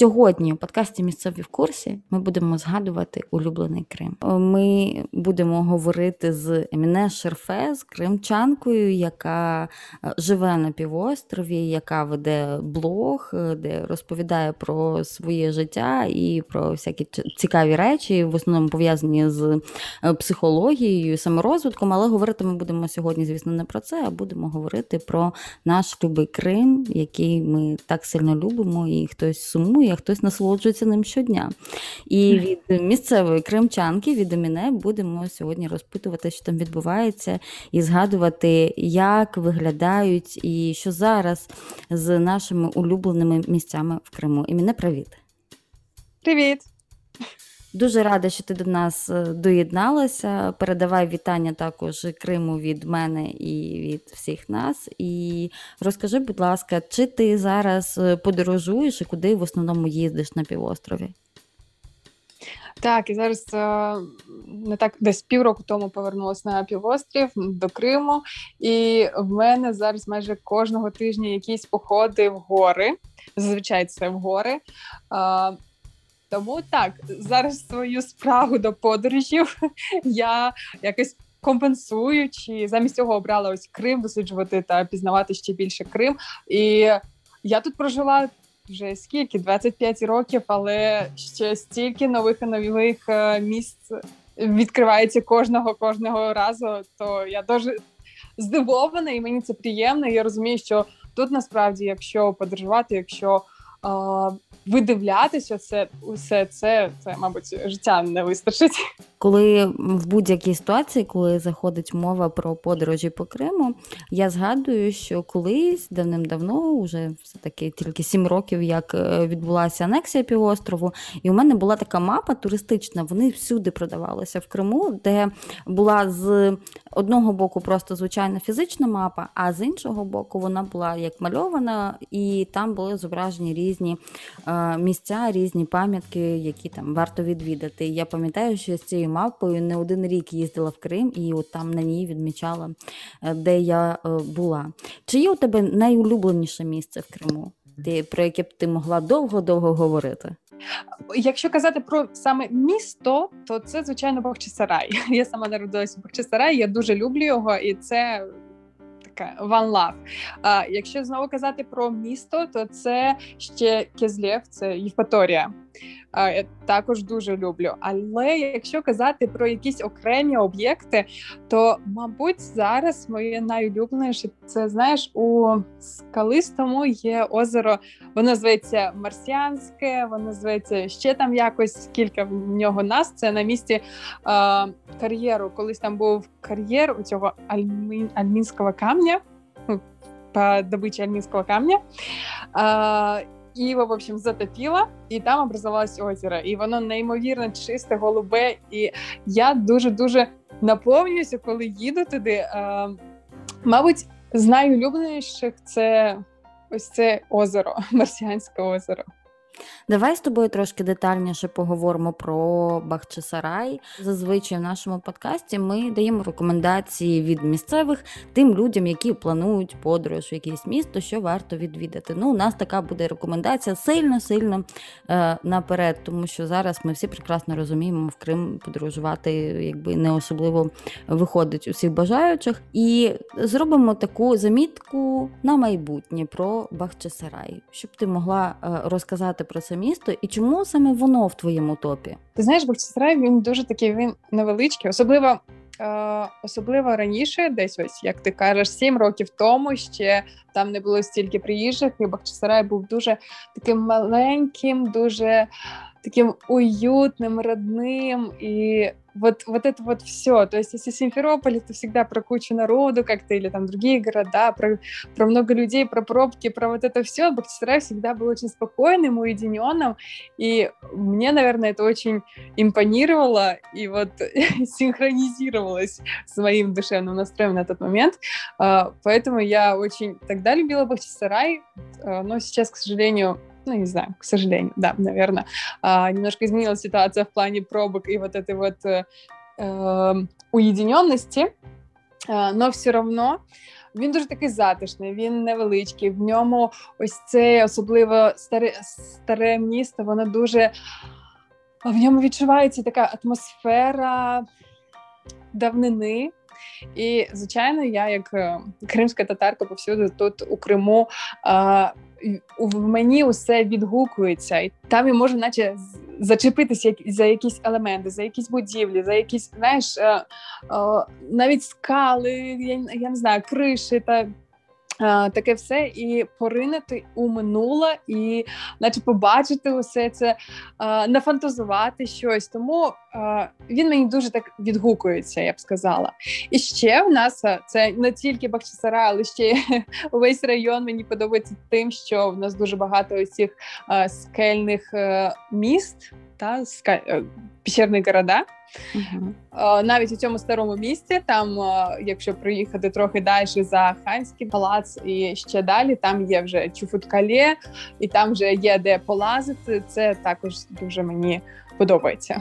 Сьогодні у подкасті Місцеві в курсі ми будемо згадувати улюблений Крим. Ми будемо говорити з Еміне Шерфе, з кримчанкою, яка е, живе на півострові, яка веде блог, е, де розповідає про своє життя і про всякі цікаві речі, в основному пов'язані з е, психологією, саморозвитком. Але говорити ми будемо сьогодні, звісно, не про це, а будемо говорити про наш любий Крим, який ми так сильно любимо, і хтось сумує, а хтось насолоджується ним щодня. І від місцевої кримчанки, від мене, будемо сьогодні розпитувати, що там відбувається, і згадувати, як виглядають і що зараз з нашими улюбленими місцями в Криму. І мене привіт. Привіт! Дуже рада, що ти до нас е, доєдналася. Передавай вітання також Криму від мене і від всіх нас. І розкажи, будь ласка, чи ти зараз е, подорожуєш і куди в основному їздиш на півострові? Так, і зараз не так десь півроку тому повернулася на півострів до Криму, і в мене зараз майже кожного тижня якісь походи в гори. Зазвичай це в гори. Тому так, зараз свою справу до подорожів я якось компенсую, чи замість цього обрала ось Крим досліджувати та пізнавати ще більше Крим. І я тут прожила вже скільки 25 років, але ще стільки нових і нових е, місць відкривається кожного кожного разу. То я дуже здивована, і мені це приємно. Я розумію, що тут насправді, якщо подорожувати, якщо видивлятися це усе це, це, мабуть, життя не вистачить. Коли в будь-якій ситуації, коли заходить мова про подорожі по Криму, я згадую, що колись давним-давно, вже все таки тільки сім років, як е, відбулася анексія півострову, і у мене була така мапа туристична. Вони всюди продавалися в Криму, де була з одного боку просто звичайна фізична мапа, а з іншого боку, вона була як мальована, і там були зображені різні е, місця, різні пам'ятки, які там варто відвідати. Я пам'ятаю, що з цією мапою не один рік їздила в Крим і от там на ній відмічала, е, де я е, була. Чи є у тебе найулюбленіше місце в Криму, ти, про яке б ти могла довго-довго говорити? Якщо казати про саме місто, то це звичайно Бахчисарай. Я сама народилася в Бахчисараї, я дуже люблю його, і це таке one love. А якщо знову казати про місто, то це ще Кезлєв, це Євпаторія. Я також дуже люблю. Але якщо казати про якісь окремі об'єкти, то мабуть зараз моє найулюбленіше це знаєш у скалистому є озеро. Воно зветься Марсіанське, воно зветься ще там якось кілька в нього нас. Це на місці е, кар'єру. Колись там був кар'єр у цього альмін, альмінського камня. Ну, по добыче альминского камня. І його, в общем, затопило, і там образувалось озеро. І воно неймовірно чисте, голубе. І я дуже-дуже наповнююся, коли їду туди. Мабуть, з найулюбленіших це ось це озеро, Марсіанське озеро. Давай з тобою трошки детальніше поговоримо про Бахчисарай. Зазвичай в нашому подкасті ми даємо рекомендації від місцевих тим людям, які планують подорож в якесь місто, що варто відвідати. Ну, у нас така буде рекомендація сильно-сильно е, наперед, тому що зараз ми всі прекрасно розуміємо, в Крим подорожувати якби не особливо виходить усіх бажаючих. І зробимо таку замітку на майбутнє про Бахчисарай, щоб ти могла е, розказати про це місто, і чому саме воно в твоєму топі? Ти знаєш, Бахчисарай, він дуже такий він невеличкий, особливо. Е, особливо раніше, десь ось як ти кажеш, сім років тому ще там не було стільки приїжджих, і Бахчисарай був дуже таким маленьким, дуже таким уютным, родным, и вот, вот это вот все. То есть если Симферополь, это всегда про кучу народу как-то, или там другие города, про, про много людей, про пробки, про вот это все, Бахчисарай всегда был очень спокойным, уединенным, и мне, наверное, это очень импонировало и вот синхронизировалось с моим душевным настроем на тот момент, а, поэтому я очень тогда любила Бахчисарай, а, но сейчас, к сожалению, ну, не знаю, к сожалению, да, наверное, а, немножко изменилась ситуация в плане пробок и вот этой вот э, эм, уединенности, а, но все равно він дуже такий затишний, він невеличкий. В ньому ось це особливо старе старе місто. Воно дуже в ньому відчувається така атмосфера давнини. І, звичайно, я, як е, кримська татарка, повсюди тут у Криму. В мені усе відгукується, і там я можу, наче зачепитися за якісь елементи, за якісь будівлі, за якісь знаєш, е, е, навіть скали, я, я не знаю, криші та таке все і поринити у минуле, і наче побачити усе це, нафантазувати щось. Тому він мені дуже так відгукується, я б сказала. І ще в нас це не тільки Бахчисара, але ще увесь район мені подобається тим, що в нас дуже багато ось цих скельних е, міст та е, піщерних города. Угу. Навіть у цьому старому місті, там, якщо проїхати трохи далі за Ханський палац і ще далі, там є вже чуфуткале, і там вже є де полазити. Це також дуже мені подобається.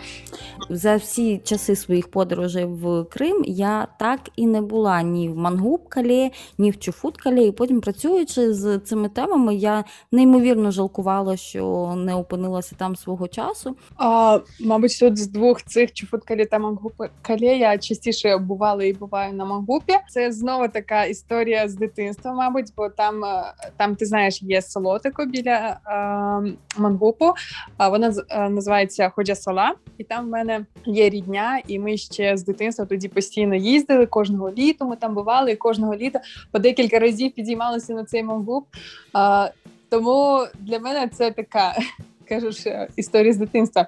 За всі часи своїх подорожей в Крим я так і не була ні в Мангубкалі, ні в Чуфуткалі. І потім працюючи з цими темами, я неймовірно жалкувала, що не опинилася там свого часу. А, Мабуть, тут з двох цих Чуфуткалі та Мангубкалі я частіше бувала і буваю на Мангупі. Це знову така історія з дитинства, мабуть, бо там е, там ти знаєш є село таке біля е, Мангупу. А вона е, називається Хоч Села, і там в мене є рідня, і ми ще з дитинства тоді постійно їздили кожного літа. Ми там бували і кожного літа по декілька разів підіймалися на цей мангуб. А, Тому для мене це така кажеш історія з дитинства.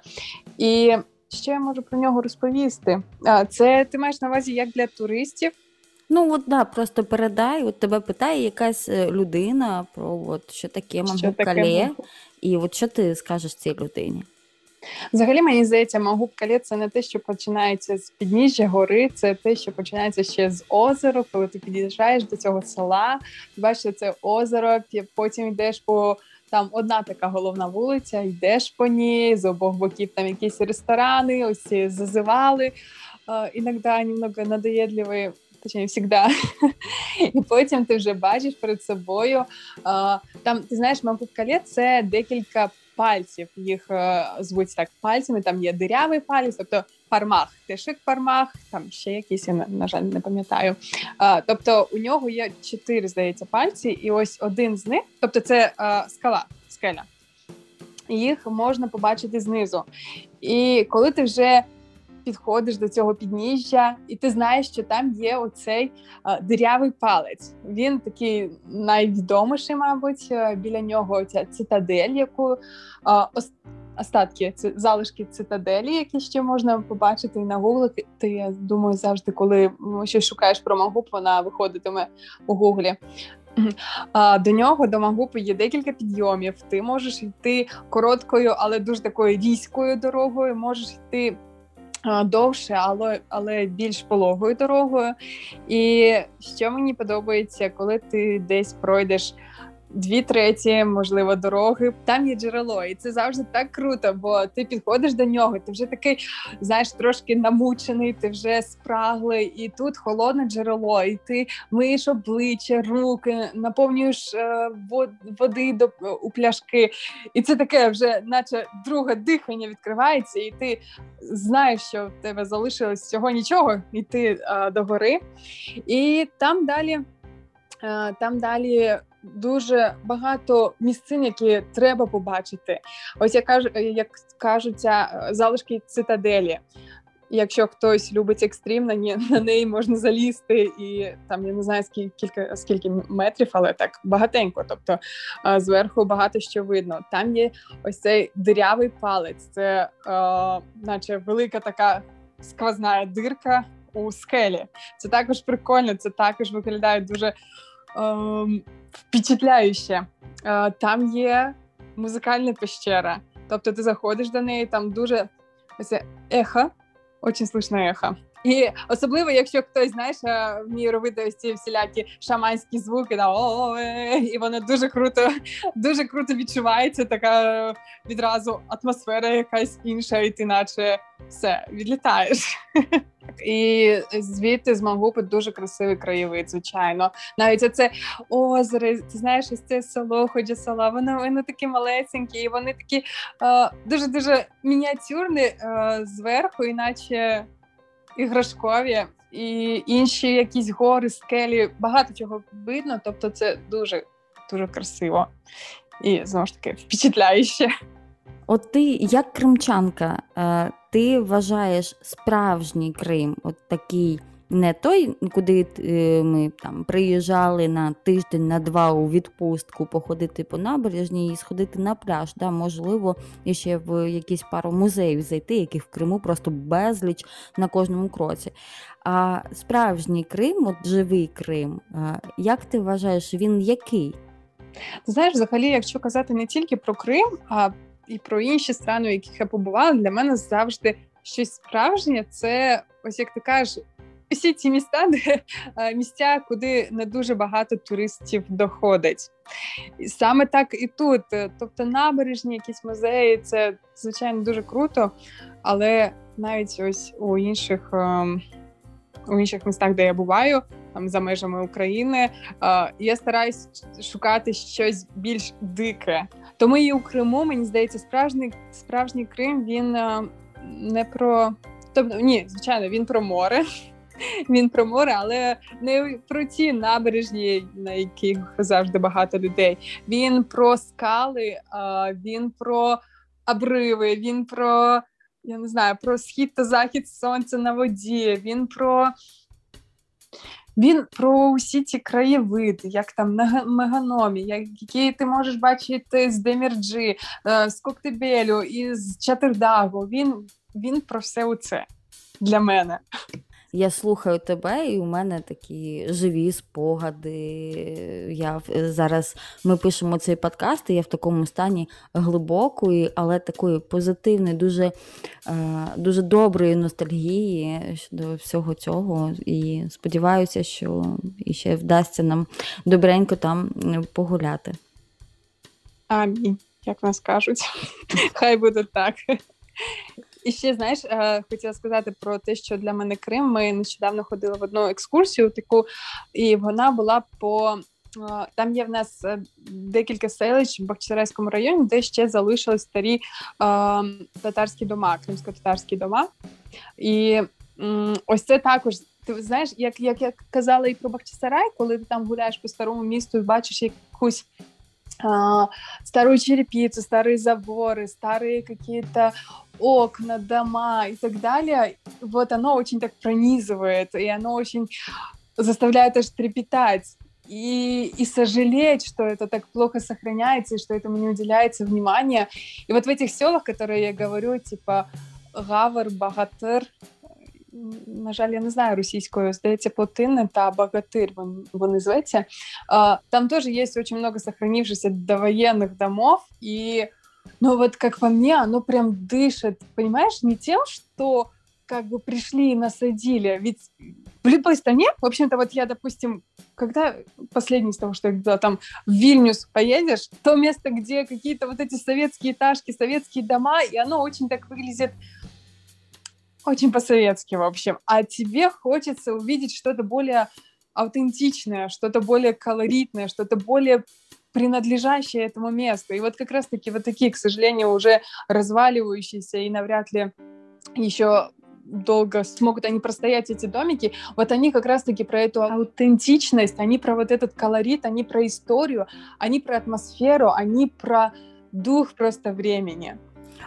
І що я можу про нього розповісти? А, Це ти маєш на увазі як для туристів. Ну от да, просто передай. От тебе питає якась е, людина про от що таке Мангуб-Кале, і от що ти скажеш цій людині? Взагалі, мені здається, Магуб-Кале – це не те, що починається з підніжжя гори, це те, що починається ще з озера, коли ти під'їжджаєш до цього села, бачиш це озеро, потім йдеш по. Там одна така головна вулиця, йдеш по ній, з обох боків там якісь ресторани, ось зазивали. Іноді немного надоєдливі, точніше, завжди. І потім ти вже бачиш перед собою. Там ти знаєш, Магуб-Кале – це декілька пальців. Їх е, звуть так пальцями. Там є дирявий палець, тобто пармах, тишик пармах, там ще якісь я на жаль не пам'ятаю. Тобто у нього є чотири, здається, пальці, і ось один з них, тобто це е, скала, скеля. Їх можна побачити знизу. І коли ти вже підходиш до цього підніжжя, і ти знаєш, що там є оцей а, дирявий палець. Він такий найвідоміший, мабуть, е, біля нього ця цитадель, яку остатки залишки цитаделі, які ще можна побачити і на гуглі. Ти я думаю, завжди, коли щось шукаєш про Магуп, вона виходитиме у гуглі. До нього до Магупи є декілька підйомів. Ти можеш йти короткою, але дуже такою війською дорогою. Можеш йти довше, але але більш пологою дорогою. І що мені подобається, коли ти десь пройдеш дві треті, можливо, дороги. Там є джерело, і це завжди так круто, бо ти підходиш до нього, ти вже такий, знаєш, трошки намучений, ти вже спраглий, і тут холодне джерело, і ти миєш обличчя, руки, наповнюєш е, води до у пляшки. І це таке вже, наче друге дихання відкривається, і ти знаєш, що в тебе залишилось всього нічого, йти е, до гори. І там далі. Е, там далі дуже багато місцин, які треба побачити. Ось я кажу, як кажуться залишки цитаделі. Якщо хтось любить екстрім, на ні, на неї можна залізти, і там я не знаю скільки скільки метрів, але так багатенько. Тобто зверху багато що видно. Там є ось цей дирявий палець, це е, наче велика така сквозна дирка у скелі. Це також прикольно, це також виглядає дуже ем, впечатляюще. Е, там є музикальна пещера. Тобто ти заходиш до неї, там дуже ось ехо, дуже слышно ехо. І особливо, якщо хтось знаєш, е, вміє робити ось ці всілякі шаманські звуки, да, о, і воно дуже круто, дуже круто відчувається. Така відразу атмосфера якась інша, і ти наче все відлітаєш. І звідти з Мангупи дуже красивий краєвид, звичайно. Навіть оце озеро, ти знаєш, ось це село, ході села, воно вони такі малесенькі, і вони такі дуже дуже мініатюрні е, зверху, іначе іграшкові, і інші якісь гори, скелі, багато чого видно. Тобто, це дуже дуже красиво і знову ж таки впечатляюще. От ти як кримчанка, е, ти вважаєш справжній Крим, от такий не той, куди е, ми там приїжджали на тиждень, на два у відпустку, походити по набережній і сходити на пляж. Да, Можливо, і ще в якісь пару музеїв зайти, яких в Криму просто безліч на кожному кроці. А справжній Крим, от живий Крим, е, як ти вважаєш, він який? Знаєш, взагалі, якщо казати не тільки про Крим, а і про інші страни, в яких я побувала, для мене завжди щось справжнє. Це ось як ти кажеш, усі ці міста, де е, місця, куди не дуже багато туристів доходить. І Саме так і тут. Тобто набережні, якісь музеї, це звичайно дуже круто, але навіть ось у інших. Ем, у інших містах, де я буваю, там за межами України, е, я стараюсь шукати щось більш дике. Тому і у Криму мені здається, справжній справжній Крим він е, не про тобто, ні, звичайно, він про море. Він про море, але не про ті набережні, на яких завжди багато людей. Він про скали, він про обриви, він про я не знаю, про схід та захід сонця на воді. Він про він про усі ці краєвиди, як там на меганомі, які ти можеш бачити з Демірджі, е, з Коктебелю і з Чатердагу. Він він про все це для мене я слухаю тебе, і у мене такі живі спогади. Я Зараз ми пишемо цей подкаст, і я в такому стані глибокої, але такої позитивної, дуже е, дуже доброї ностальгії щодо всього цього. І сподіваюся, що ще вдасться нам добренько там погуляти. Амінь, як нас кажуть, хай буде так. І ще знаєш, е, хотіла сказати про те, що для мене Крим. Ми нещодавно ходили в одну екскурсію, таку і вона була по. Е, там є в нас е, декілька селищ в Бахчисарайському районі, де ще залишились старі е, татарські дома, кримсько-татарські дома. І м, ось це також. Ти знаєш, як як я казала і про Бахчисарай, коли ти там гуляєш по старому місту і бачиш якусь а, старую черепицу, старые заборы, старые какие-то окна, дома и так далее, вот оно очень так пронизывает, и оно очень заставляет аж трепетать и, и сожалеть, что это так плохо сохраняется, и что этому не уделяется внимания. И вот в этих селах, которые я говорю, типа Гавр, Багатыр, на жаль, я не знаю російською, здається, Плотинне та Богатырь, вони зветься. Там тоже есть очень много сохранившихся довоенных домов, и Но вот как по мне, оно прям дышит, понимаешь, не тем, что как бы пришли и насадили. Ведь в любой стране, в общем-то, вот я, допустим, когда последний из того, что когда там в Вильнюс поедешь, то место, где какие-то вот эти советские этажки, советские дома, и оно очень так выглядит очень по-советски, в общем. А тебе хочется увидеть что-то более аутентичное, что-то более колоритное, что-то более принадлежащее этому месту. И вот как раз-таки вот такие, к сожалению, уже разваливающиеся и навряд ли еще долго смогут они простоять эти домики, вот они как раз-таки про эту аутентичность, они про вот этот колорит, они про историю, они про атмосферу, они про дух просто времени.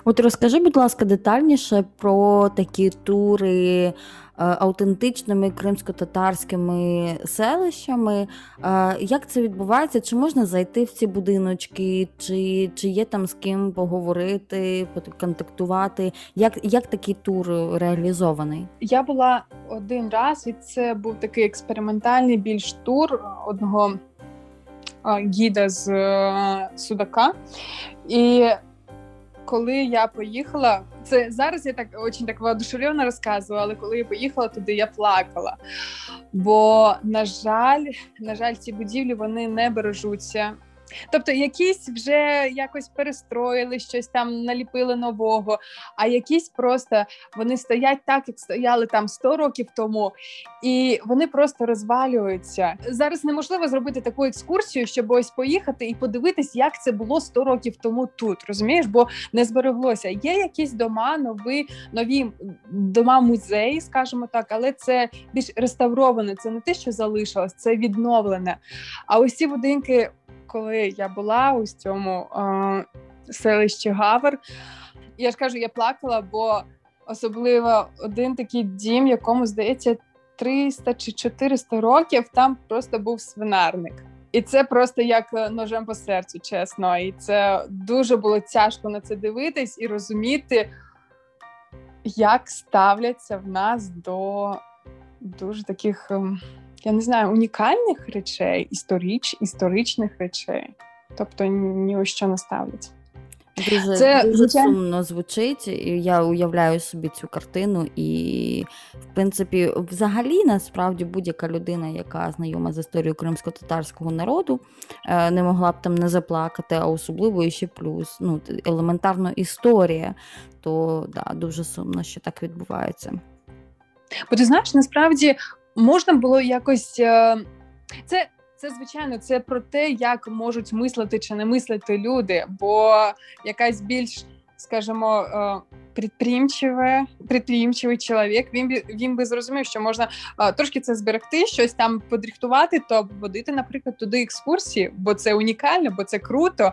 От розкажи, будь ласка, детальніше про такі тури Е, аутентичними кримсько-татарськими селищами. Е, як це відбувається? Чи можна зайти в ці будиночки, чи чи є там з ким поговорити, контактувати? Як як такий тур реалізований? Я була один раз, і це був такий експериментальний більш тур одного гіда з е, Судака. І коли я поїхала, це зараз я так очень так воодушевлено розказую, але коли я поїхала туди, я плакала. Бо, на жаль, на жаль, ці будівлі вони не бережуться. Тобто, якісь вже якось перестроїли, щось там наліпили нового, а якісь просто вони стоять так, як стояли там 100 років тому, і вони просто розвалюються. Зараз неможливо зробити таку екскурсію, щоб ось поїхати і подивитись, як це було 100 років тому тут. Розумієш, бо не збереглося. Є якісь дома, нові нові дома музеї, скажімо так, але це більш реставроване. Це не те, що залишилось, це відновлене. А ось будинки коли я була у цьому е, селищі Гавер, я ж кажу, я плакала, бо особливо один такий дім, якому здається 300 чи 400 років, там просто був свинарник. І це просто як е, ножем по серцю, чесно. І це дуже було тяжко на це дивитись і розуміти, як ставляться в нас до дуже таких. Я не знаю, унікальних речей, історич, історичних речей, тобто ні у що не ставлять. Дуже це, дуже сумно звучить. Я уявляю собі цю картину, і, в принципі, взагалі, насправді, будь-яка людина, яка знайома з історією кримсько-татарського народу, е, не могла б там не заплакати, а особливо ще плюс ну, елементарно історія, то да, дуже сумно, що так відбувається. Бо ти знаєш, насправді можна було якось е, це. Це звичайно це про те, як можуть мислити чи не мислити люди, бо якась більш, скажімо, е, підприємчиве, підприємчивий чоловік. Він би він би зрозумів, що можна а, трошки це зберегти, щось там подрихтувати, то водити, наприклад, туди екскурсії, бо це унікально, бо це круто.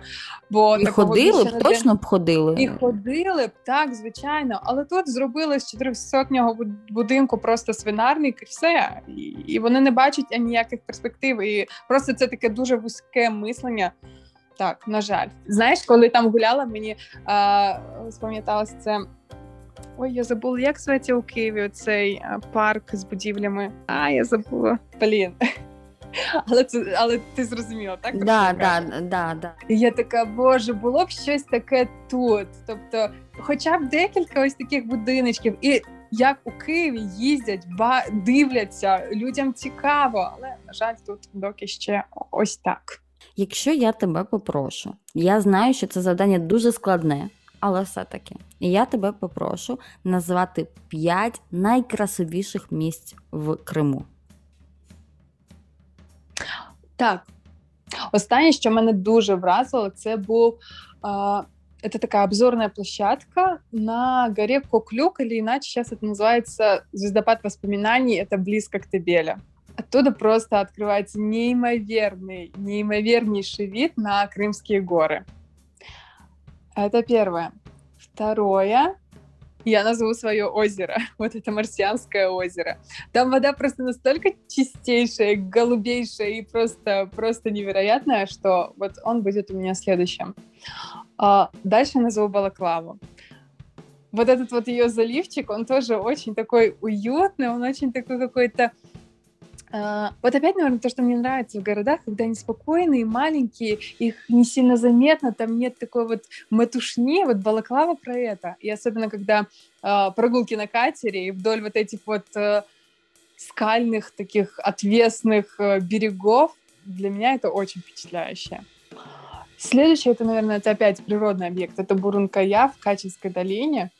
Бо і ходили б точно б ходили. І ходили б так, звичайно. Але тут зробили з 400-нього будинку просто свинарник, і все. І, і вони не бачать ніяких перспектив. І просто це таке дуже вузьке мислення. Так, на жаль, знаєш, коли там гуляла, мені а, спам'яталося це. Ой, я забула, як зветься у Києві цей парк з будівлями. А, я забула. Блін. Але це, але ти зрозуміла, так? Да, да, да, да. І я така, боже, було б щось таке тут. Тобто, хоча б декілька ось таких будиночків. І як у Києві їздять, ба дивляться, людям цікаво, але на жаль, тут доки ще ось так. Якщо я тебе попрошу, я знаю, що це завдання дуже складне, але все-таки я тебе попрошу назвати 5 найкрасивіших місць в Криму. Так. Останнє, що мене дуже вразило, це був а, это такая обзорная площадка на горе Коклюк, или иначе сейчас это называется звездопад воспоминаний, это близко к Тебеля. Оттуда просто открывается неимоверный, неимовернейший вид на Крымские горы. Это первое. Второе, я назову свое озеро. Вот это Марсианское озеро. Там вода просто настолько чистейшая, голубейшая и просто, просто невероятная, что вот он будет у меня следующим. А дальше назову Балаклаву. Вот этот вот ее заливчик, он тоже очень такой уютный, он очень такой какой-то вот опять, наверное, то, что мне нравится в городах, когда они спокойные, маленькие, их не сильно заметно, там нет такой вот матушни, вот балаклава про это. И особенно, когда э, прогулки на катере и вдоль вот этих вот э, скальных таких отвесных э, берегов, для меня это очень впечатляюще. Следующее, это, наверное, это опять природный объект. Это Бурункая в Качинской долине.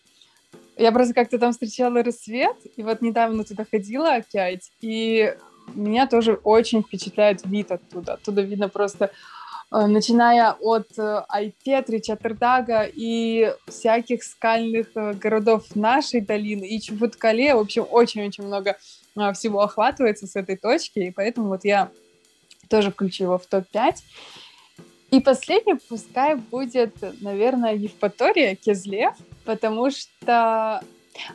Я просто как-то там встречала рассвет, и вот недавно туда ходила опять, и меня тоже очень впечатляет вид оттуда. Оттуда видно просто э, начиная от э, Айпетри, Чатырдага и всяких скальных э, городов нашей долины, и Чубуткале, в общем, очень-очень много всего охватывается с этой точки, и поэтому вот я тоже включу его в топ-5. И последний пускай будет, наверное, Евпатория, Кезлев, потому что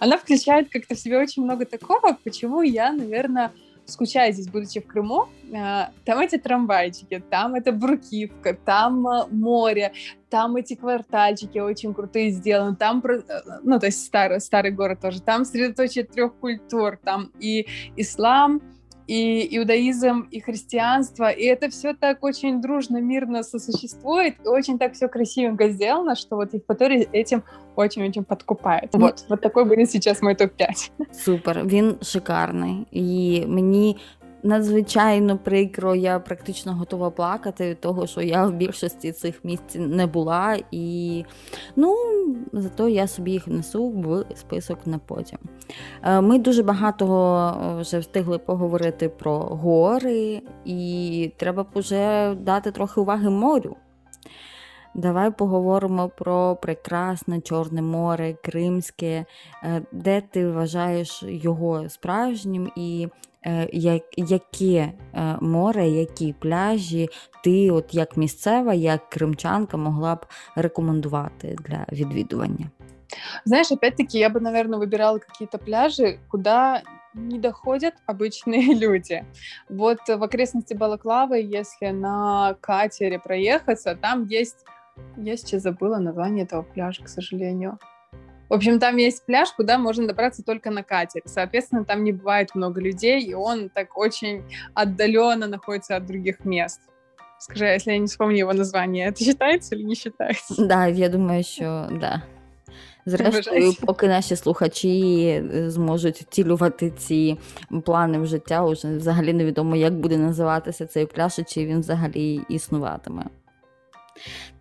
она включает как-то в себе очень много такого, почему я, наверное, скучаю здесь, будучи в Крыму, э, там эти трамвайчики, там это Брукивка, там э, море, там эти квартальчики очень крутые сделаны, там, э, ну, то есть старый, старый город тоже, там средоточие трех культур, там и ислам, и иудаизм, и христианство, и это все так очень дружно, мирно сосуществует, и очень так все красивенько сделано, что вот Евпаторий этим очень-очень подкупает. Ну, Вот, вот такой будет сейчас мой топ-5. Супер, він шикарний. І мені надзвичайно прикро, я практично готова плакати від того, що я в більшості цих місць не була. І ну, зато я собі їх несу в список на потім. Е, Ми дуже багато е, вже встигли поговорити про гори, і треба б уже дати трохи уваги морю. Давай поговоримо про прекрасне Чорне море, Кримське, Е, де ти вважаєш його справжнім, і яке е, море, які пляжі ти, от як місцева, як кримчанка, могла б рекомендувати для відвідування? Знаешь, опять-таки, я бы, наверное, выбирала какие-то пляжи, куда не доходят обычные люди. Вот в окрестности Балаклавы, если на катере проехаться, там есть... Я сейчас забыла название этого пляжа, к сожалению. В общем, там есть пляж, куда можно добраться только на катере. Соответственно, там не бывает много людей, и он так очень отдаленно находится от других мест. Скажи, если я не вспомню его название, это считается или не считается? Да, я думаю, що да. Зрештою, поки наші слухачі е, зможуть втілювати ці плани в життя, уже взагалі невідомо, як буде називатися цей пляж, і чи він взагалі існуватиме.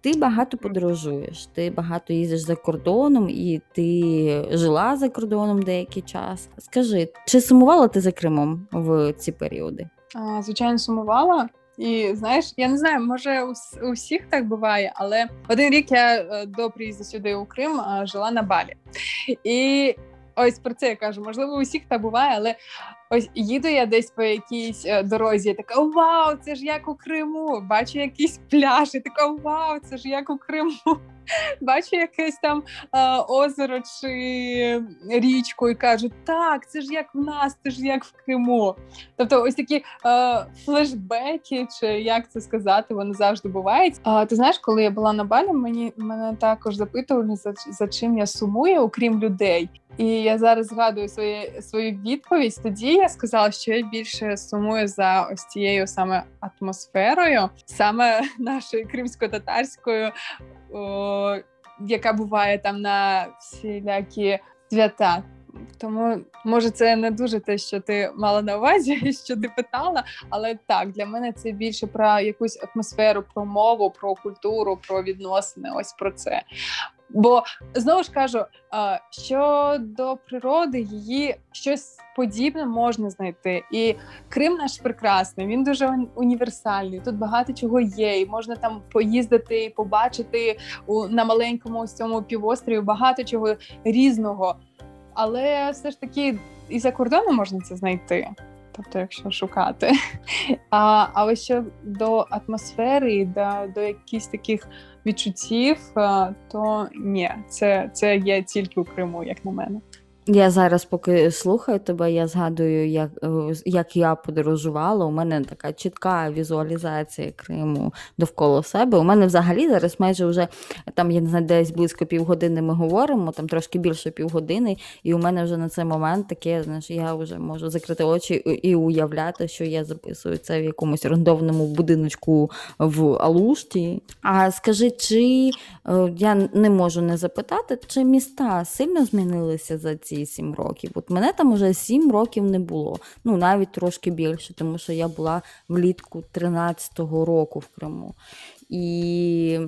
Ти багато подорожуєш, ти багато їздиш за кордоном, і ти жила за кордоном деякий час. Скажи, чи сумувала ти за Кримом в ці періоди? А, звичайно, сумувала. І знаєш, я не знаю, може у, всіх так буває, але один рік я е, до приїзду сюди у Крим е, жила на Балі. І ось про це я кажу. Можливо, у всіх так буває, але ось їду я десь по якійсь е, дорозі, я така вау, це ж як у Криму. Бачу якийсь пляж, і така вау, це ж як у Криму. Бачу якесь там е, озеро чи річку, і кажу, так, це ж як в нас, це ж як в Криму. Тобто, ось такі е, флешбеки, чи як це сказати, вони завжди бувають. А ти знаєш, коли я була на балі, мені мене також запитували за, за чим я сумую, окрім людей. І я зараз згадую своє, свою відповідь. Тоді я сказала, що я більше сумую за ось цією саме атмосферою, саме нашою кримсько-татарською, о, яка буває там на всілякі свята. Тому може це не дуже те, що ти мала на увазі, що ти питала, але так для мене це більше про якусь атмосферу, про мову, про культуру, про відносини. Ось про це. Бо знову ж кажу, а, що до природи її щось подібне можна знайти. І Крим наш прекрасний, він дуже універсальний. Тут багато чого є, і можна там поїздити, і побачити на маленькому ось цьому півострові багато чого різного. Але все ж таки і за кордоном можна це знайти. Тобто, якщо шукати. А, а ось що до атмосфери, до, до якихось таких відчуттів, то ні, це, це є тільки у Криму, як на мене. Я зараз, поки слухаю тебе, я згадую, як, е, як я подорожувала. У мене така чітка візуалізація Криму довкола себе. У мене взагалі зараз майже вже там, я не знаю, десь близько півгодини ми говоримо, там трошки більше півгодини, і у мене вже на цей момент таке, знаєш, я вже можу закрити очі і уявляти, що я записую це в якомусь рандомному будиночку в Алушті. А скажи, чи е, я не можу не запитати, чи міста сильно змінилися за ці сім років? От мене там уже сім років не було, ну навіть трошки більше, тому що я була влітку 13-го року в Криму. І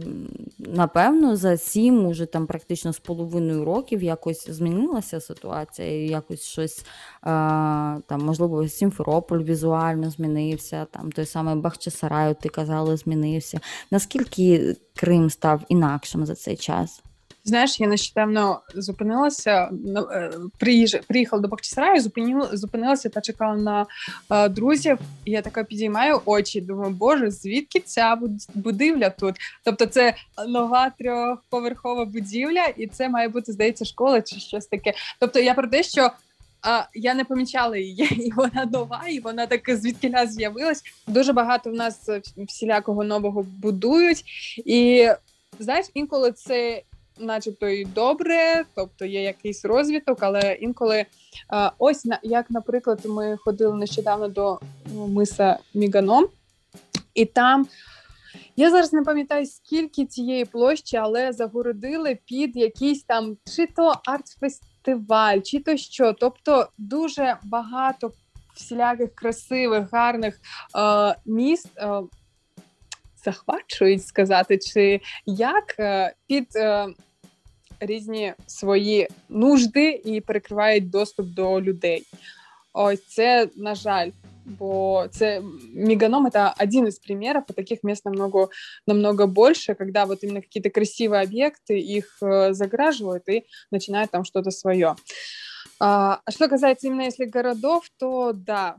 напевно за сім, уже там практично з половиною років якось змінилася ситуація, якось щось там, можливо, Сімферополь візуально змінився, там той самий Бахчисарай, ти казала, змінився. Наскільки Крим став інакшим за цей час? Знаєш, я нещодавно зупинилася, на- е, приїхала до Бахчисараю, зупинила, зупинилася та чекала на е, друзів. І я така підіймаю очі. Думаю, боже, звідки ця будівля тут? Тобто, це нова трьохповерхова будівля, і це має бути, здається, школа чи щось таке. Тобто, я про те, що. А я не помічала її, і вона нова, і вона так звідкиля з'явилась. Дуже багато в нас всілякого нового будують. І знаєш, інколи це начебто, і добре, тобто є якийсь розвиток, але інколи е, ось на як, наприклад, ми ходили нещодавно до ну, миса Міганом, і там. Я зараз не пам'ятаю, скільки цієї площі, але загородили під якийсь там чи то арт-фестиваль, чи то що. Тобто дуже багато всіляких красивих, гарних е, міст е, захвачують сказати, чи як е, під е, різні свої нужди і перекривають доступ до людей. Ось це, на жаль, бо це Меганом это один из примеров, а таких мест намного, намного больше, когда вот именно какие-то красивые объекты их э, заграживают и начинают там что-то свое. А, а что касается именно если городов, то да,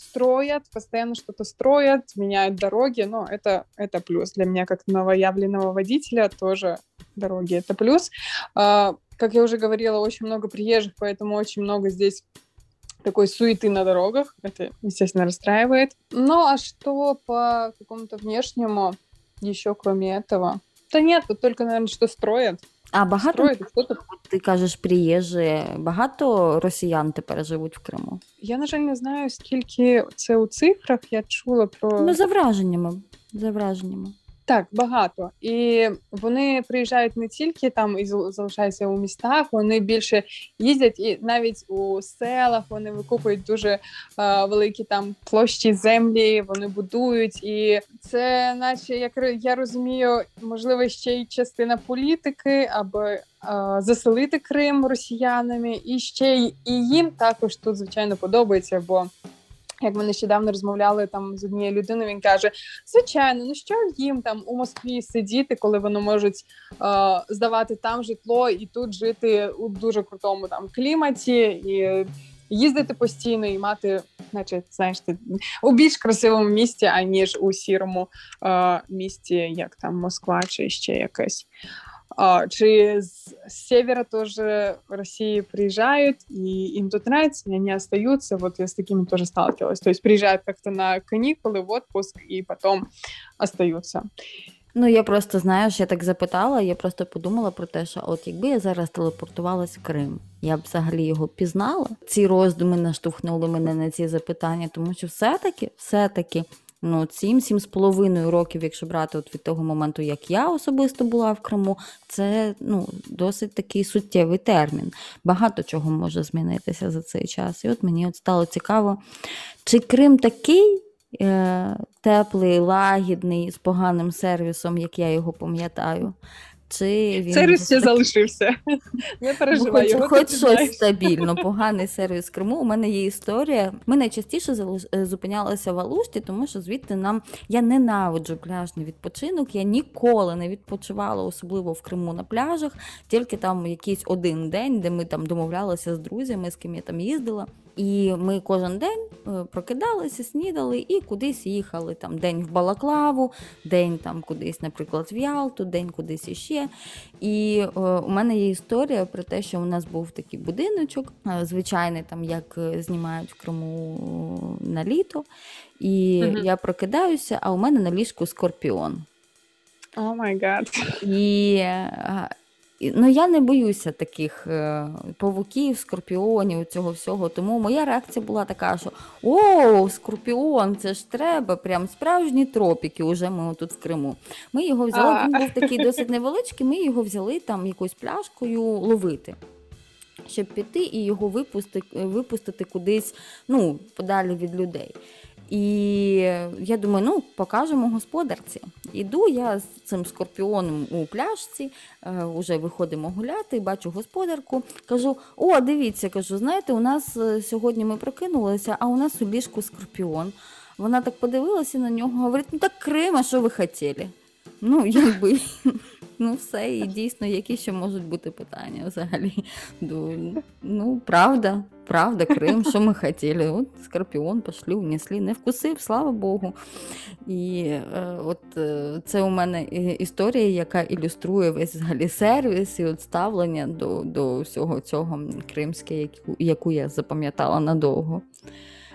строят, постоянно что-то строят, меняют дороги, но это, это плюс. Для меня как новоявленного водителя тоже дороги это плюс. А, как я уже говорила, очень много приезжих, поэтому очень много здесь такой суеты на дорогах. Это, естественно, расстраивает. Ну, а что по какому-то внешнему еще кроме этого? Да нет, вот только, наверное, что строят. А багато Строят ти кажеш, приїжджі, багато росіян тепер живуть в Криму. Я, на жаль, не знаю, скільки це у цифрах. Я чула про Ну, за враженнями. За враженнями. Так, багато. І вони приїжджають не тільки там і зал- залишаються у містах, вони більше їздять і навіть у селах вони викупують дуже е, великі там площі землі, вони будують. І це, наче як я розумію, можливо, ще й частина політики, аби е, заселити Крим росіянами, і ще й і їм також тут звичайно подобається, бо. Як ми нещодавно розмовляли там з однією людиною, він каже: звичайно, ну що їм там у Москві сидіти, коли вони можуть е, здавати там житло і тут жити у дуже крутому там кліматі і їздити постійно і мати, значить, знаєш, у більш красивому місті, аніж у сірому е, місті, як там Москва чи ще якесь. Чи с севера тоже России приезжают, и им тут нравится, и они остаются. Вот я с такими тоже сталкивалась. То есть приезжают как-то на каникулы, в отпуск, и потом остаются. Ну, я просто, знаєш, я так запитала, я просто подумала про те, що от якби я зараз телепортувалась в Крим, я б взагалі його пізнала. Ці роздуми наштовхнули мене на ці запитання, тому що все-таки, все-таки. Ну, сім, сім з половиною років, якщо брати от від того моменту, як я особисто була в Криму, це ну, досить такий суттєвий термін. Багато чого може змінитися за цей час. І от мені от стало цікаво, чи Крим такий е, теплий, лагідний, з поганим сервісом, як я його пам'ятаю. Чи він Сервіс ще залишився. Не Ну, переживай, хоч, його хоч ти щось знаєш. стабільно, поганий сервіс в Криму. У мене є історія. Ми найчастіше е, зупинялися в Алушті, тому що звідти нам я ненавиджу пляжний відпочинок. Я ніколи не відпочивала, особливо в Криму на пляжах, тільки там якийсь один день, де ми там домовлялися з друзями, з ким я там їздила. І ми кожен день е, прокидалися, снідали і кудись їхали. Там день в Балаклаву, день там кудись, наприклад, в Ялту, день кудись іще. І е, у мене є історія про те, що у нас був такий будиночок, е, звичайний, там як е, знімають в Криму на літо. І Мгм. я прокидаюся, а у мене на ліжку скорпіон. Oh my God. І, ну, я не боюся таких е, павуків, скорпіонів, цього всього. Тому моя реакція була така, що о, скорпіон, це ж треба, прям справжні тропіки. Уже ми тут в Криму. Ми його взяли. Він був такий досить невеличкий. Ми його взяли там якоюсь пляшкою ловити. Щоб піти і його випустити, випустити кудись ну, подалі від людей. І я думаю, ну покажемо господарці. Іду я з цим скорпіоном у пляшці, е, уже виходимо гуляти, бачу господарку. Кажу: о, дивіться, кажу, знаєте, у нас е, сьогодні ми прокинулися, а у нас у ліжку скорпіон. Вона так подивилася на нього, говорить: ну так Крим, а що ви хотіли? Ну, якби. Ну, все, і дійсно, які ще можуть бути питання взагалі. Ну, правда, правда, Крим, що ми хотіли? От скорпіон пішли, унесли, не вкусив, слава Богу. І е, от е, це у мене історія, яка ілюструє весь взагалі сервіс і от ставлення до, до всього цього кримське, яку, яку я запам'ятала надовго.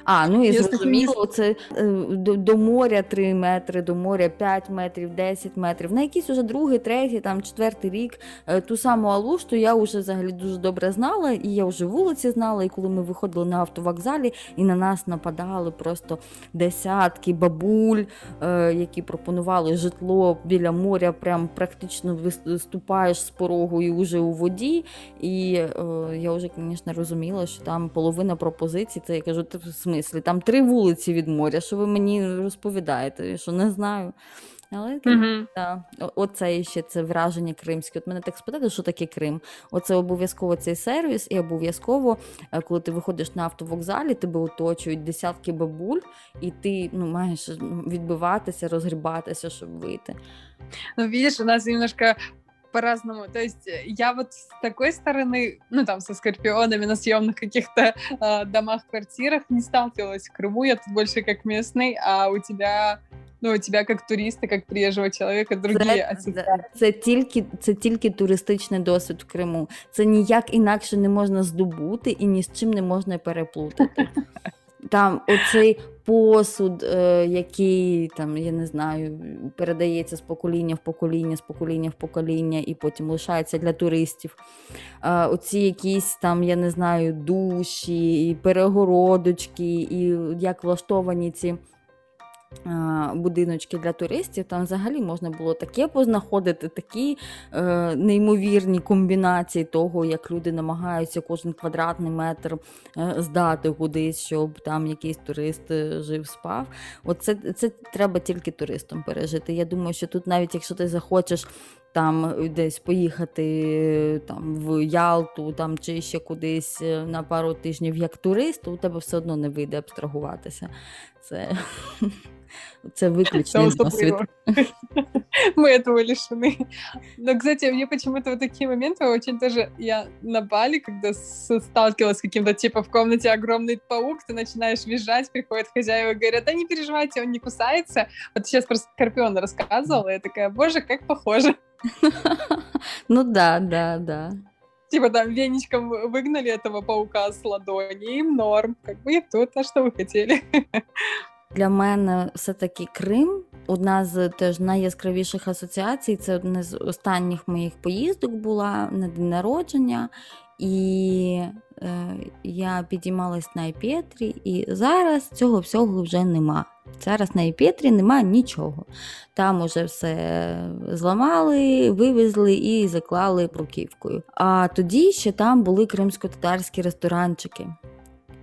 А, ну і зрозуміло, це е, до, до моря 3 метри, до моря 5 метрів, 10 метрів. На якийсь уже другий, третій, там четвертий рік е, ту саму Алушту я вже взагалі дуже добре знала, і я вже вулиці знала. І коли ми виходили на автовокзалі, і на нас нападали просто десятки бабуль, е, які пропонували житло біля моря, прям практично виступаєш з порогу і вже у воді. І я вже, звісно, розуміла, що там половина пропозицій, це я кажу, «Ти смислі, там три вулиці від моря, що ви мені розповідаєте, що не знаю. Але Мгм. та, оце ще це враження кримське. От мене так спитати, що таке Крим. Оце обов'язково цей сервіс, і обов'язково, е, коли ти виходиш на автовокзалі, тебе оточують десятки бабуль, і ти ну, маєш відбиватися, розгрібатися, щоб вийти. Ну, видишь, у нас немножко по-разному. То есть э, я вот с такой стороны, ну там со скорпионами на съемных каких-то э, домах, квартирах не сталкивалась в Крыму. Я тут больше как местный, а у тебя, ну у тебя как туриста, как приезжего человека другие Це, ассоциации. це, тільки, це тільки туристичний досвід в Криму. Це ніяк інакше не можна здобути і ні з чим не можна переплутати. Там оцей посуд, е, який там, я не знаю, передається з покоління в покоління, з покоління в покоління, і потім лишається для туристів. Е, оці якісь там, я не знаю, душі, і перегородочки, і як влаштовані ці будиночки для туристів, там взагалі можна було таке познаходити, такі е, неймовірні комбінації того, як люди намагаються кожен квадратний метр е, здати кудись, щоб там якийсь турист е, жив, спав. Оце це треба тільки туристам пережити. Я думаю, що тут навіть якщо ти захочеш. Там десь поїхати е, там в Ялту там чи ще кудись е, на пару тижнів як турист, то у тебе все одно не вийде абстрагуватися. Це, це виключний досвід. Мы этого лишены. Но, кстати, мне почему-то вот такие моменты очень тоже... Я на Бали, когда сталкивалась с каким-то, типа, в комнате огромный паук, ты начинаешь визжать, приходят хозяева и говорят, да не переживайте, он не кусается. Вот сейчас про Скорпиона рассказывала, я такая, боже, как похоже. Ну да, да, да. Типа там веничком выгнали этого паука с ладони, им норм. Как бы и тут, а что вы хотели? Для мене все-таки Крим одна з теж найяскравіших асоціацій. Це одна з останніх моїх поїздок була на день народження. І е, я підіймалась на Іпетрі, і зараз цього всього вже нема. Зараз на Іпетрі нема нічого. Там уже все зламали, вивезли і заклали бруківкою. А тоді ще там були кримсько-татарські ресторанчики.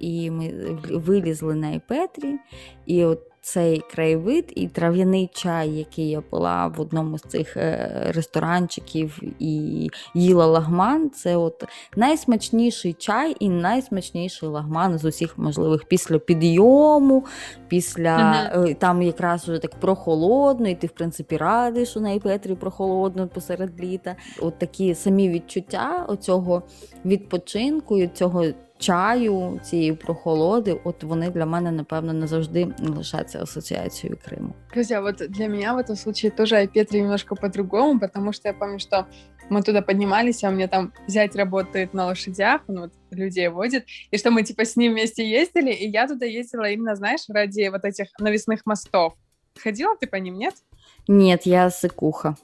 І ми вилізли на Іпетрі, і от цей краєвид і трав'яний чай, який я пила в одному з цих е, ресторанчиків і їла лагман, це от найсмачніший чай і найсмачніший лагман з усіх можливих після підйому, після е, там якраз вже так прохолодно, і ти, в принципі, радий, що на Іпетрі прохолодно посеред літа. От такі самі відчуття оцього відпочинку, і цього чаю, цієї прохолоди, от вони для мене, напевно, назавжди лишаться асоціацією Криму. Друзья, вот для меня в этом случае тоже Айпетри немножко по-другому, потому что я помню, что мы туда поднимались, а у меня там зять работает на лошадях, он вот людей водит, и что мы типа с ним вместе ездили, и я туда ездила именно, знаешь, ради вот этих навесных мостов. Ходила ты по ним, нет? Ні, я сикуха.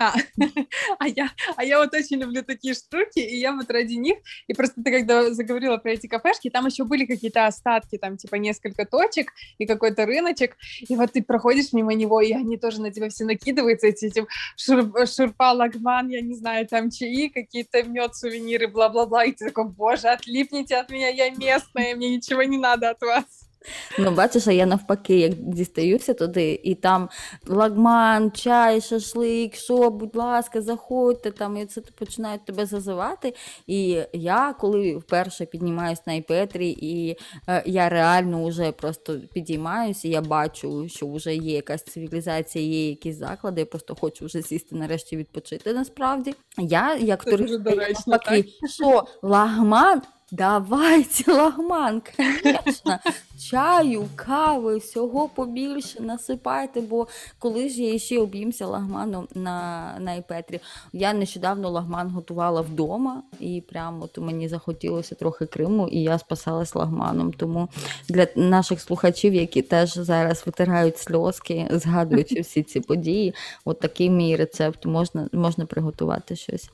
А, а, я, а я вот очень люблю такие штуки, и я вот ради них, и просто ты когда заговорила про эти кафешки, там еще были какие-то остатки, там типа несколько точек и какой-то рыночек, и вот ты проходишь мимо него, и они тоже на тебя все накидываются, эти, этим шур, шурпа, лагман, я не знаю, там чаи, какие-то мед, сувениры, бла-бла-бла, и ты такой, боже, отлипните от меня, я местная, мне ничего не надо от вас. Ну, бачиш, а я навпаки, як дістаюся туди, і там лагман, чай, шашлик, що, будь ласка, заходьте там, і це починають тебе зазивати. І я, коли вперше піднімаюсь на Іпетрі, і е, я реально вже просто підіймаюся, я бачу, що вже є якась цивілізація, є якісь заклади, я просто хочу вже сісти нарешті відпочити насправді. Я, як доречно, навпаки, що лагман Давайте лагман, звісно. Чаю, кави, всього побільше насипайте, бо коли ж я ще об'їмся лагманом на на іпетрі. Я нещодавно лагман готувала вдома, і прямо то мені захотілося трохи Криму, і я спасалась лагманом. Тому для наших слухачів, які теж зараз витирають сльозки, згадуючи всі ці події, от такий мій рецепт можна, можна приготувати щось.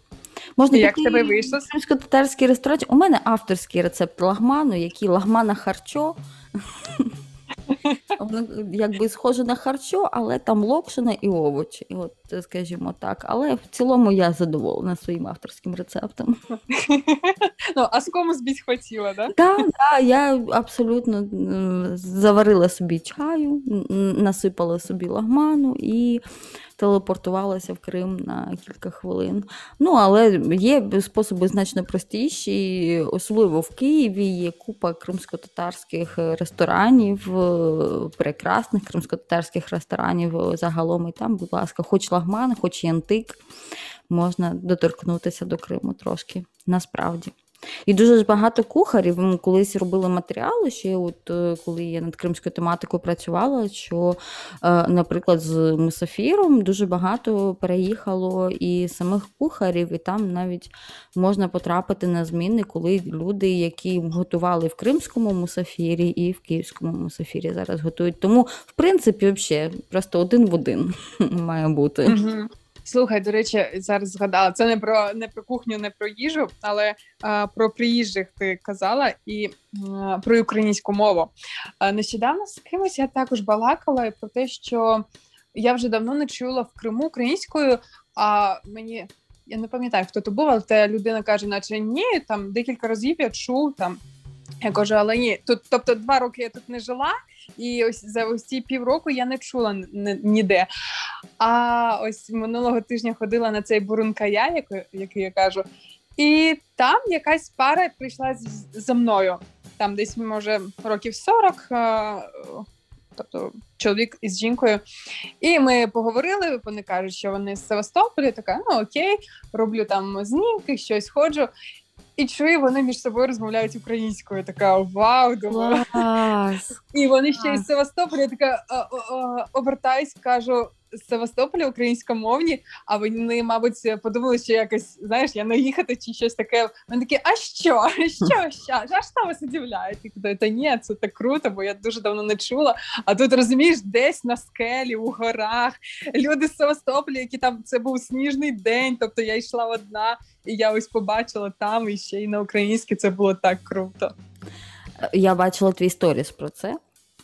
Можна Як тебе вийшло? Кримсько-татарський ресторан. У мене авторський рецепт лагману, який лагмана харчо. Воно якби схоже на харчо, але там локшина і овочі. От, скажімо так. Але в цілому я задоволена своїм авторським рецептом. Ну, а з кому збіть хотіла, так? Так, да, я абсолютно заварила собі чаю, насипала собі лагману і телепортувалася в Крим на кілька хвилин. Ну, але є способи значно простіші, особливо в Києві є купа кримсько-татарських ресторанів, е, прекрасних кримсько-татарських ресторанів загалом. І там, будь ласка, хоч лагман, хоч янтик, можна доторкнутися до Криму трошки насправді. І дуже багато кухарів колись робили матеріали, ще от е, коли я над кримською тематикою працювала, що, е, наприклад, з Мусафіром дуже багато переїхало і самих кухарів, і там навіть можна потрапити на зміни, коли люди, які готували в Кримському мусафірі і в Київському мусафірі зараз готують. Тому, в принципі, взагалі, просто один в один має бути. Угу. Слухай, до речі, зараз згадала це не про не про кухню, не про їжу, але а, про приїжджих ти казала і а, про українську мову. А, нещодавно з кимось я також балакала про те, що я вже давно не чула в Криму українською, а мені я не пам'ятаю, хто то був, але та людина каже, наче ні, там декілька разів я чув там. Я кажу, але ні, тут, тобто, два роки я тут не жила, і ось за ось ці півроку я не чула ніде. А ось минулого тижня ходила на цей бурункая, який, який я кажу, і там якась пара прийшла за мною. Там десь, може, років 40, тобто чоловік із жінкою. І ми поговорили. Вони кажуть, що вони з Севастополя. Така, ну окей, роблю там знімки, щось ходжу і чую, вони між собою розмовляють українською. Така вау, думаю. Клас. І вони ще із Севастополя я така обертаюсь, кажу. З Севастополя українськомовні, а вони, мабуть, подумали, що якось знаєш, я наїхати чи щось таке. Вони такі, а що? Що? що? А що вас удивляє? Та, та ні, це так круто, бо я дуже давно не чула. А тут розумієш, десь на скелі, у горах, люди з Севастополя, які там це був сніжний день. Тобто я йшла одна, і я ось побачила там і ще й на українській це було так круто. Я бачила твій сторіс про це.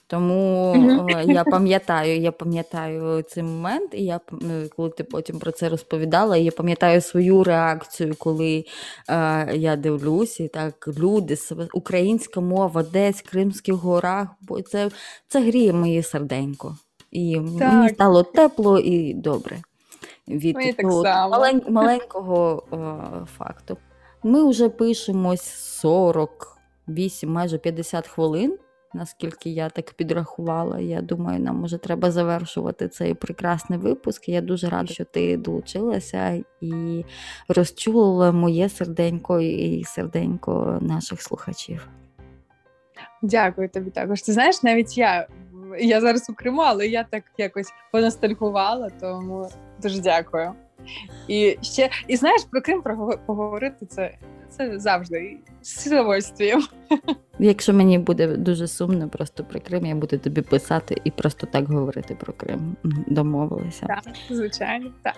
Тому mm-hmm. я пам'ятаю, я пам'ятаю цей момент, і я ну, коли ти потім про це розповідала, я пам'ятаю свою реакцію, коли е, я дивлюся, і так люди, українська мова, десь в Кримських горах, бо це це гріє моє серденько. І так. мені стало тепло і добре від того малень, маленького о, факту. Ми вже пишемось 48, майже 50 хвилин. Наскільки я так підрахувала, я думаю, нам може треба завершувати цей прекрасний випуск. Я дуже рада, що ти долучилася і розчулила моє серденько і серденько наших слухачів. Дякую тобі також. Ти знаєш, навіть я я зараз у Криму, але я так якось поностальгувала, тому дуже дякую. І ще і знаєш про Крим поговорити це це завжди з удовольствием. Якщо мені буде дуже сумно, просто про Крим, я буду тобі писати і просто так говорити про Крим. Домовилися. Так, звичайно, так.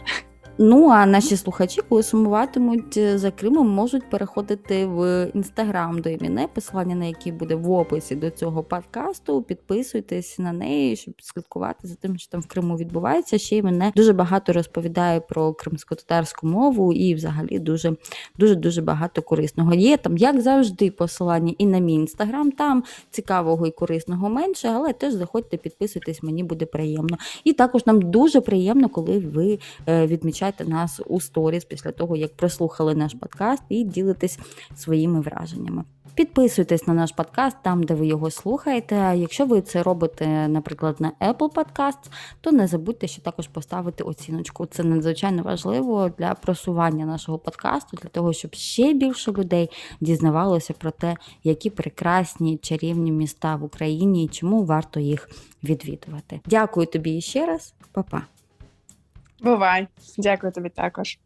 Ну а наші слухачі, коли сумуватимуть за Кримом, можуть переходити в інстаграм до іміне, посилання на який буде в описі до цього подкасту. Підписуйтесь на неї, щоб слідкувати за тим, що там в Криму відбувається. Ще й мене дуже багато розповідає про кримсько-татарську мову і, взагалі, дуже дуже дуже багато корисного. Є там, як завжди, посилання і на мій інстаграм. Там цікавого і корисного менше, але теж заходьте, підписуйтесь, мені буде приємно. І також нам дуже приємно, коли ви е, відмічаєте відмічайте нас у сторіс після того, як прослухали наш подкаст, і ділитесь своїми враженнями. Підписуйтесь на наш подкаст там, де ви його слухаєте. Якщо ви це робите, наприклад, на Apple Podcast, то не забудьте ще також поставити оціночку. Це надзвичайно важливо для просування нашого подкасту, для того, щоб ще більше людей дізнавалося про те, які прекрасні чарівні міста в Україні і чому варто їх відвідувати. Дякую тобі ще раз, Па-па. Бувай. Дякую тобі також.